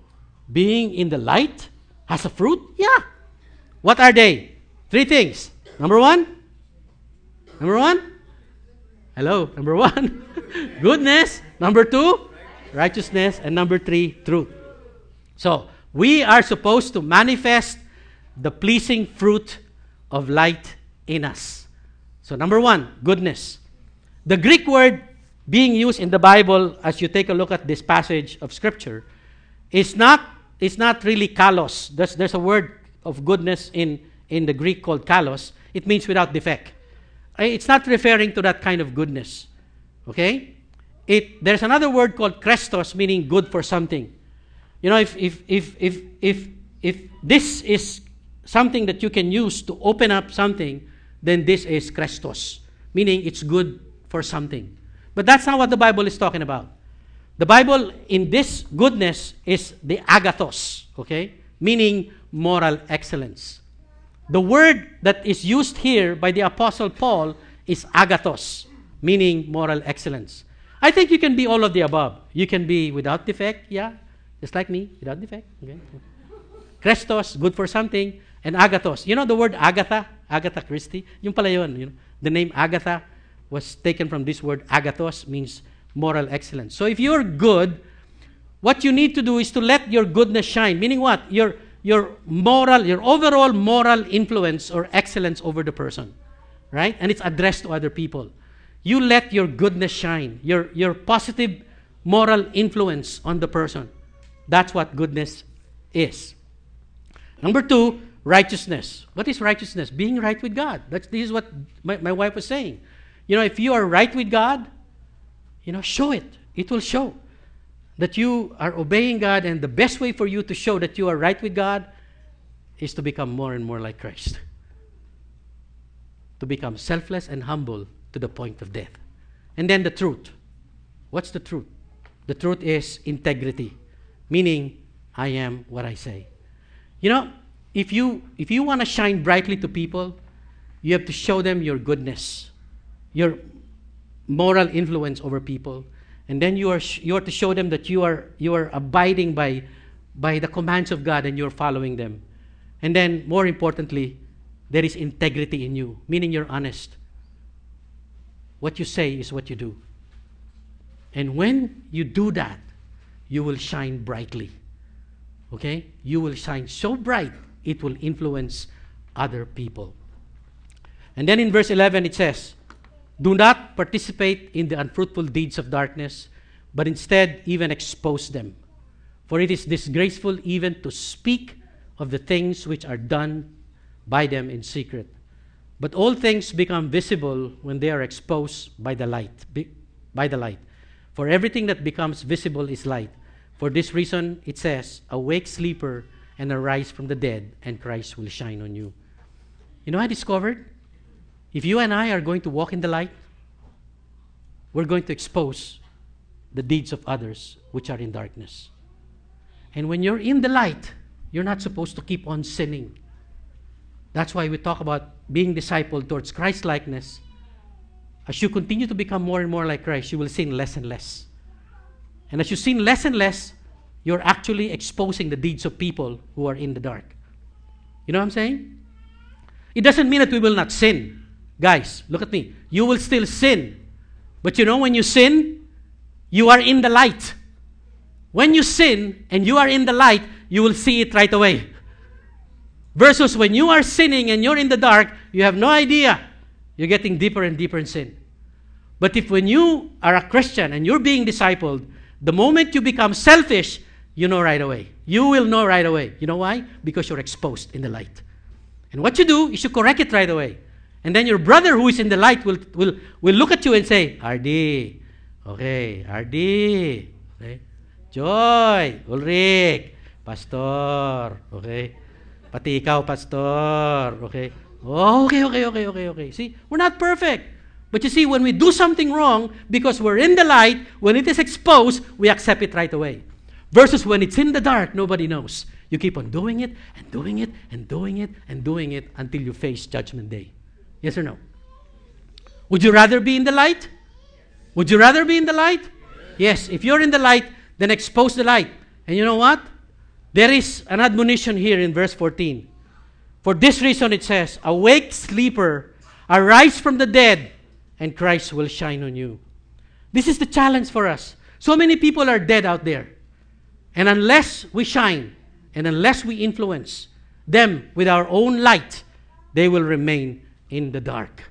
A: being in the light has a fruit? Yeah. What are they? Three things. Number one? Number one? Hello. Number one? *laughs* Goodness. Number two? Righteousness. And number three? Truth. So, we are supposed to manifest the pleasing fruit of light in us. So, number one, goodness. The Greek word being used in the Bible, as you take a look at this passage of Scripture, is not, is not really kalos. There's, there's a word of goodness in, in the Greek called kalos. It means without defect. It's not referring to that kind of goodness. Okay? It, there's another word called krestos, meaning good for something. You know, if, if, if, if, if, if this is something that you can use to open up something, then this is krestos meaning it's good for something. But that's not what the Bible is talking about. The Bible in this goodness is the agathos, okay? Meaning moral excellence. The word that is used here by the Apostle Paul is agathos, meaning moral excellence. I think you can be all of the above. You can be without defect, yeah, just like me, without defect. Okay. Christos, good for something, and agathos. You know the word Agatha, Agatha Christie? Yung pala yun. You know, the name Agatha was taken from this word agathos, means moral excellence. So if you're good, what you need to do is to let your goodness shine. Meaning what? Your your moral, your overall moral influence or excellence over the person. Right? And it's addressed to other people. You let your goodness shine, your, your positive moral influence on the person. That's what goodness is. Number two, righteousness. What is righteousness? Being right with God. That's, this is what my, my wife was saying. You know, if you are right with God, you know, show it. It will show that you are obeying God, and the best way for you to show that you are right with God is to become more and more like Christ. To become selfless and humble to the point of death. And then the truth. What's the truth? The truth is integrity, meaning I am what I say. You know, if you if you want to shine brightly to people, you have to show them your goodness, your moral influence over people, and then you are you are to show them that you are you are abiding by by the commands of God and you're following them. And then more importantly, there is integrity in you, meaning you're honest. What you say is what you do. And when you do that, you will shine brightly. Okay? You will shine so bright, it will influence other people. And then in verse 11 it says, Do not participate in the unfruitful deeds of darkness, but instead even expose them. For it is disgraceful even to speak of the things which are done by them in secret. But all things become visible when they are exposed by the light. By the light. For everything that becomes visible is light. For this reason, it says, Awake, sleeper, and arise from the dead, and Christ will shine on you. You know, I discovered if you and I are going to walk in the light, we're going to expose the deeds of others which are in darkness. And when you're in the light, you're not supposed to keep on sinning. That's why we talk about being discipled towards Christ likeness. As you continue to become more and more like Christ, you will sin less and less. And as you sin less and less, you're actually exposing the deeds of people who are in the dark. You know what I'm saying? It doesn't mean that we will not sin. Guys, look at me. You will still sin. But you know, when you sin, you are in the light. When you sin and you are in the light, you will see it right away. Versus when you are sinning and you're in the dark, you have no idea. You're getting deeper and deeper in sin. But if when you are a Christian and you're being discipled, the moment you become selfish, you know right away. You will know right away. You know why? Because you're exposed in the light. And what you do is you correct it right away. And then your brother who is in the light will, will, will look at you and say, RD, okay, RD, okay, Joy, Ulrich, Pastor, okay. Pati ikaw, pastor. Okay? Oh, okay, okay, okay, okay, okay. See, we're not perfect. But you see, when we do something wrong, because we're in the light, when it is exposed, we accept it right away. Versus when it's in the dark, nobody knows. You keep on doing it and doing it and doing it and doing it until you face Judgment Day. Yes or no? Would you rather be in the light? Would you rather be in the light? Yes. If you're in the light, then expose the light. And you know what? There is an admonition here in verse 14. For this reason it says, Awake, sleeper, arise from the dead, and Christ will shine on you. This is the challenge for us. So many people are dead out there. And unless we shine, and unless we influence them with our own light, they will remain in the dark.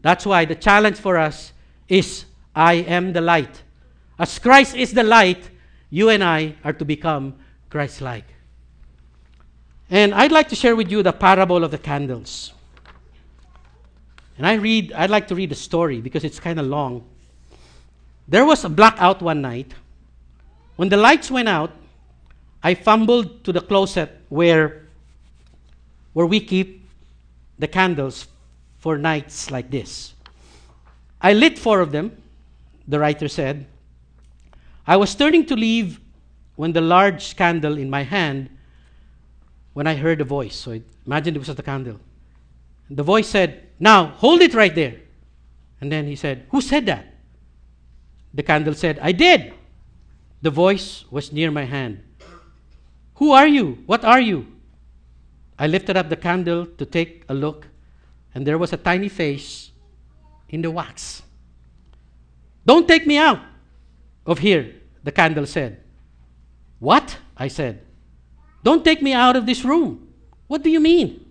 A: That's why the challenge for us is I am the light. As Christ is the light, you and I are to become Christ like. And I'd like to share with you the parable of the candles. And I read, I'd like to read the story because it's kind of long. There was a blackout one night. When the lights went out, I fumbled to the closet where, where we keep the candles for nights like this. I lit four of them, the writer said. I was turning to leave when the large candle in my hand, when I heard a voice. So imagine it was the candle. The voice said, Now hold it right there. And then he said, Who said that? The candle said, I did. The voice was near my hand. Who are you? What are you? I lifted up the candle to take a look, and there was a tiny face in the wax. Don't take me out of here, the candle said. What? I said. Don't take me out of this room. What do you mean?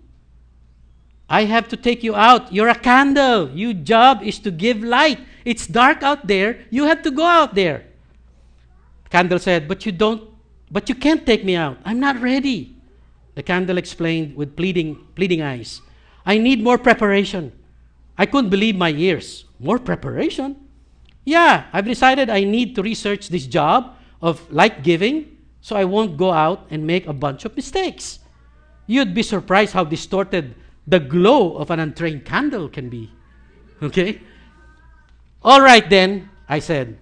A: I have to take you out. You're a candle. Your job is to give light. It's dark out there. You have to go out there. The candle said, But you don't, but you can't take me out. I'm not ready. The candle explained with pleading, pleading eyes. I need more preparation. I couldn't believe my ears. More preparation? Yeah, I've decided I need to research this job of light giving so I won't go out and make a bunch of mistakes. You'd be surprised how distorted the glow of an untrained candle can be. Okay? All right, then, I said.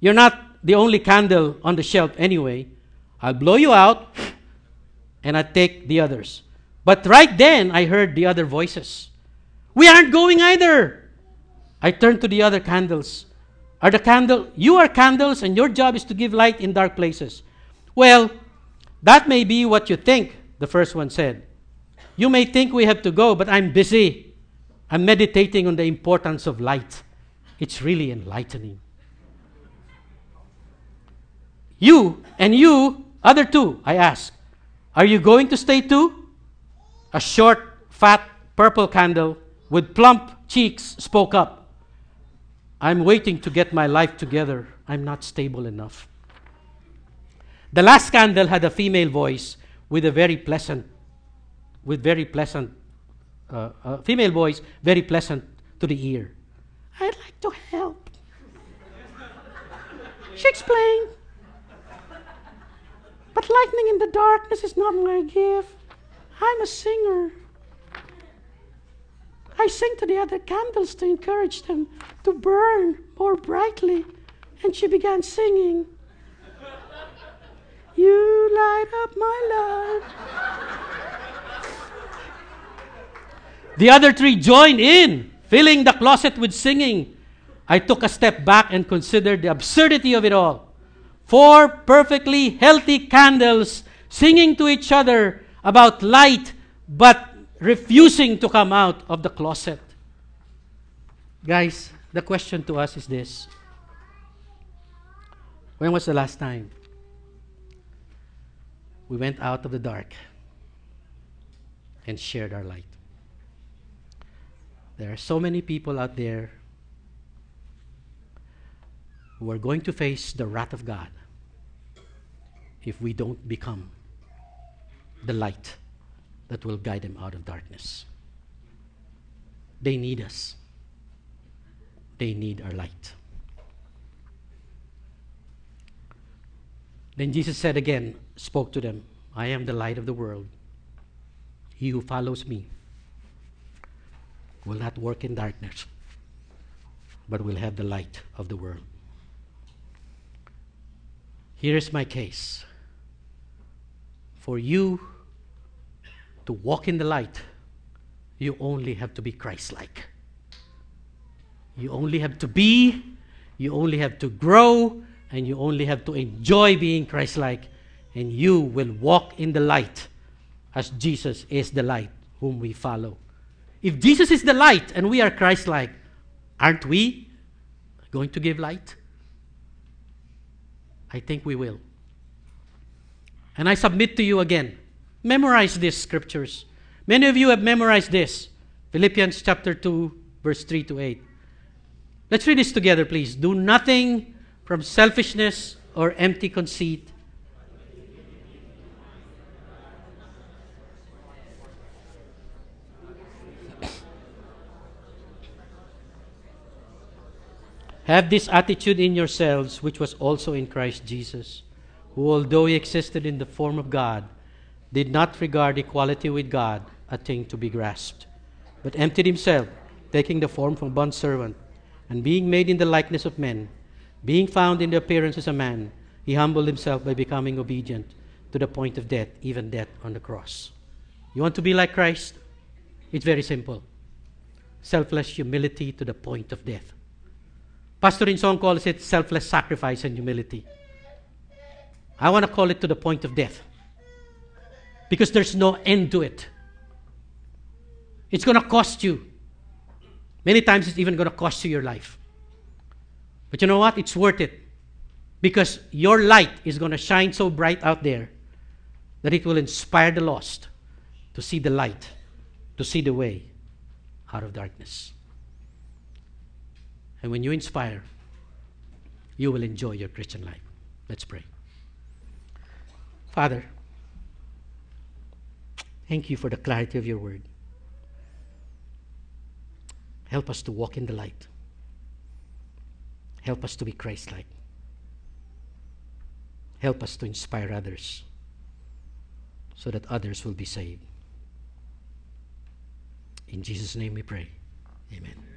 A: You're not the only candle on the shelf anyway. I'll blow you out and I take the others. But right then, I heard the other voices. We aren't going either. I turned to the other candles. Are the candle you are candles and your job is to give light in dark places. Well, that may be what you think, the first one said. You may think we have to go, but I'm busy. I'm meditating on the importance of light. It's really enlightening. You and you, other two, I ask, are you going to stay too? A short, fat, purple candle with plump cheeks spoke up. I'm waiting to get my life together. I'm not stable enough. The last candle had a female voice with a very pleasant with very pleasant, uh, uh, female voice, very pleasant to the ear. I'd like to help. *laughs* she explained. But lightning in the darkness is not my gift. I'm a singer. I sing to the other candles to encourage them to burn more brightly. And she began singing. You light up my life. The other three joined in, filling the closet with singing. I took a step back and considered the absurdity of it all. Four perfectly healthy candles singing to each other about light, but refusing to come out of the closet. Guys, the question to us is this When was the last time we went out of the dark and shared our light? There are so many people out there who are going to face the wrath of God if we don't become the light that will guide them out of darkness. They need us, they need our light. Then Jesus said again, spoke to them, I am the light of the world. He who follows me will not work in darkness, but will have the light of the world. Here is my case. For you to walk in the light, you only have to be Christ like. You only have to be, you only have to grow, and you only have to enjoy being Christ like, and you will walk in the light as Jesus is the light whom we follow. If Jesus is the light and we are Christ like, aren't we going to give light? I think we will. And I submit to you again memorize these scriptures. Many of you have memorized this Philippians chapter 2, verse 3 to 8. Let's read this together, please. Do nothing from selfishness or empty conceit Have this attitude in yourselves, which was also in Christ Jesus, who, although he existed in the form of God, did not regard equality with God a thing to be grasped, but emptied himself, taking the form of a bondservant, And being made in the likeness of men, being found in the appearance as a man, he humbled himself by becoming obedient to the point of death, even death on the cross. You want to be like Christ? It's very simple selfless humility to the point of death. Pastor Insong calls it selfless sacrifice and humility. I want to call it to the point of death because there's no end to it. It's going to cost you. Many times it's even going to cost you your life. But you know what? It's worth it because your light is going to shine so bright out there that it will inspire the lost to see the light, to see the way out of darkness. And when you inspire, you will enjoy your Christian life. Let's pray. Father, thank you for the clarity of your word. Help us to walk in the light. Help us to be Christ like. Help us to inspire others so that others will be saved. In Jesus' name we pray. Amen.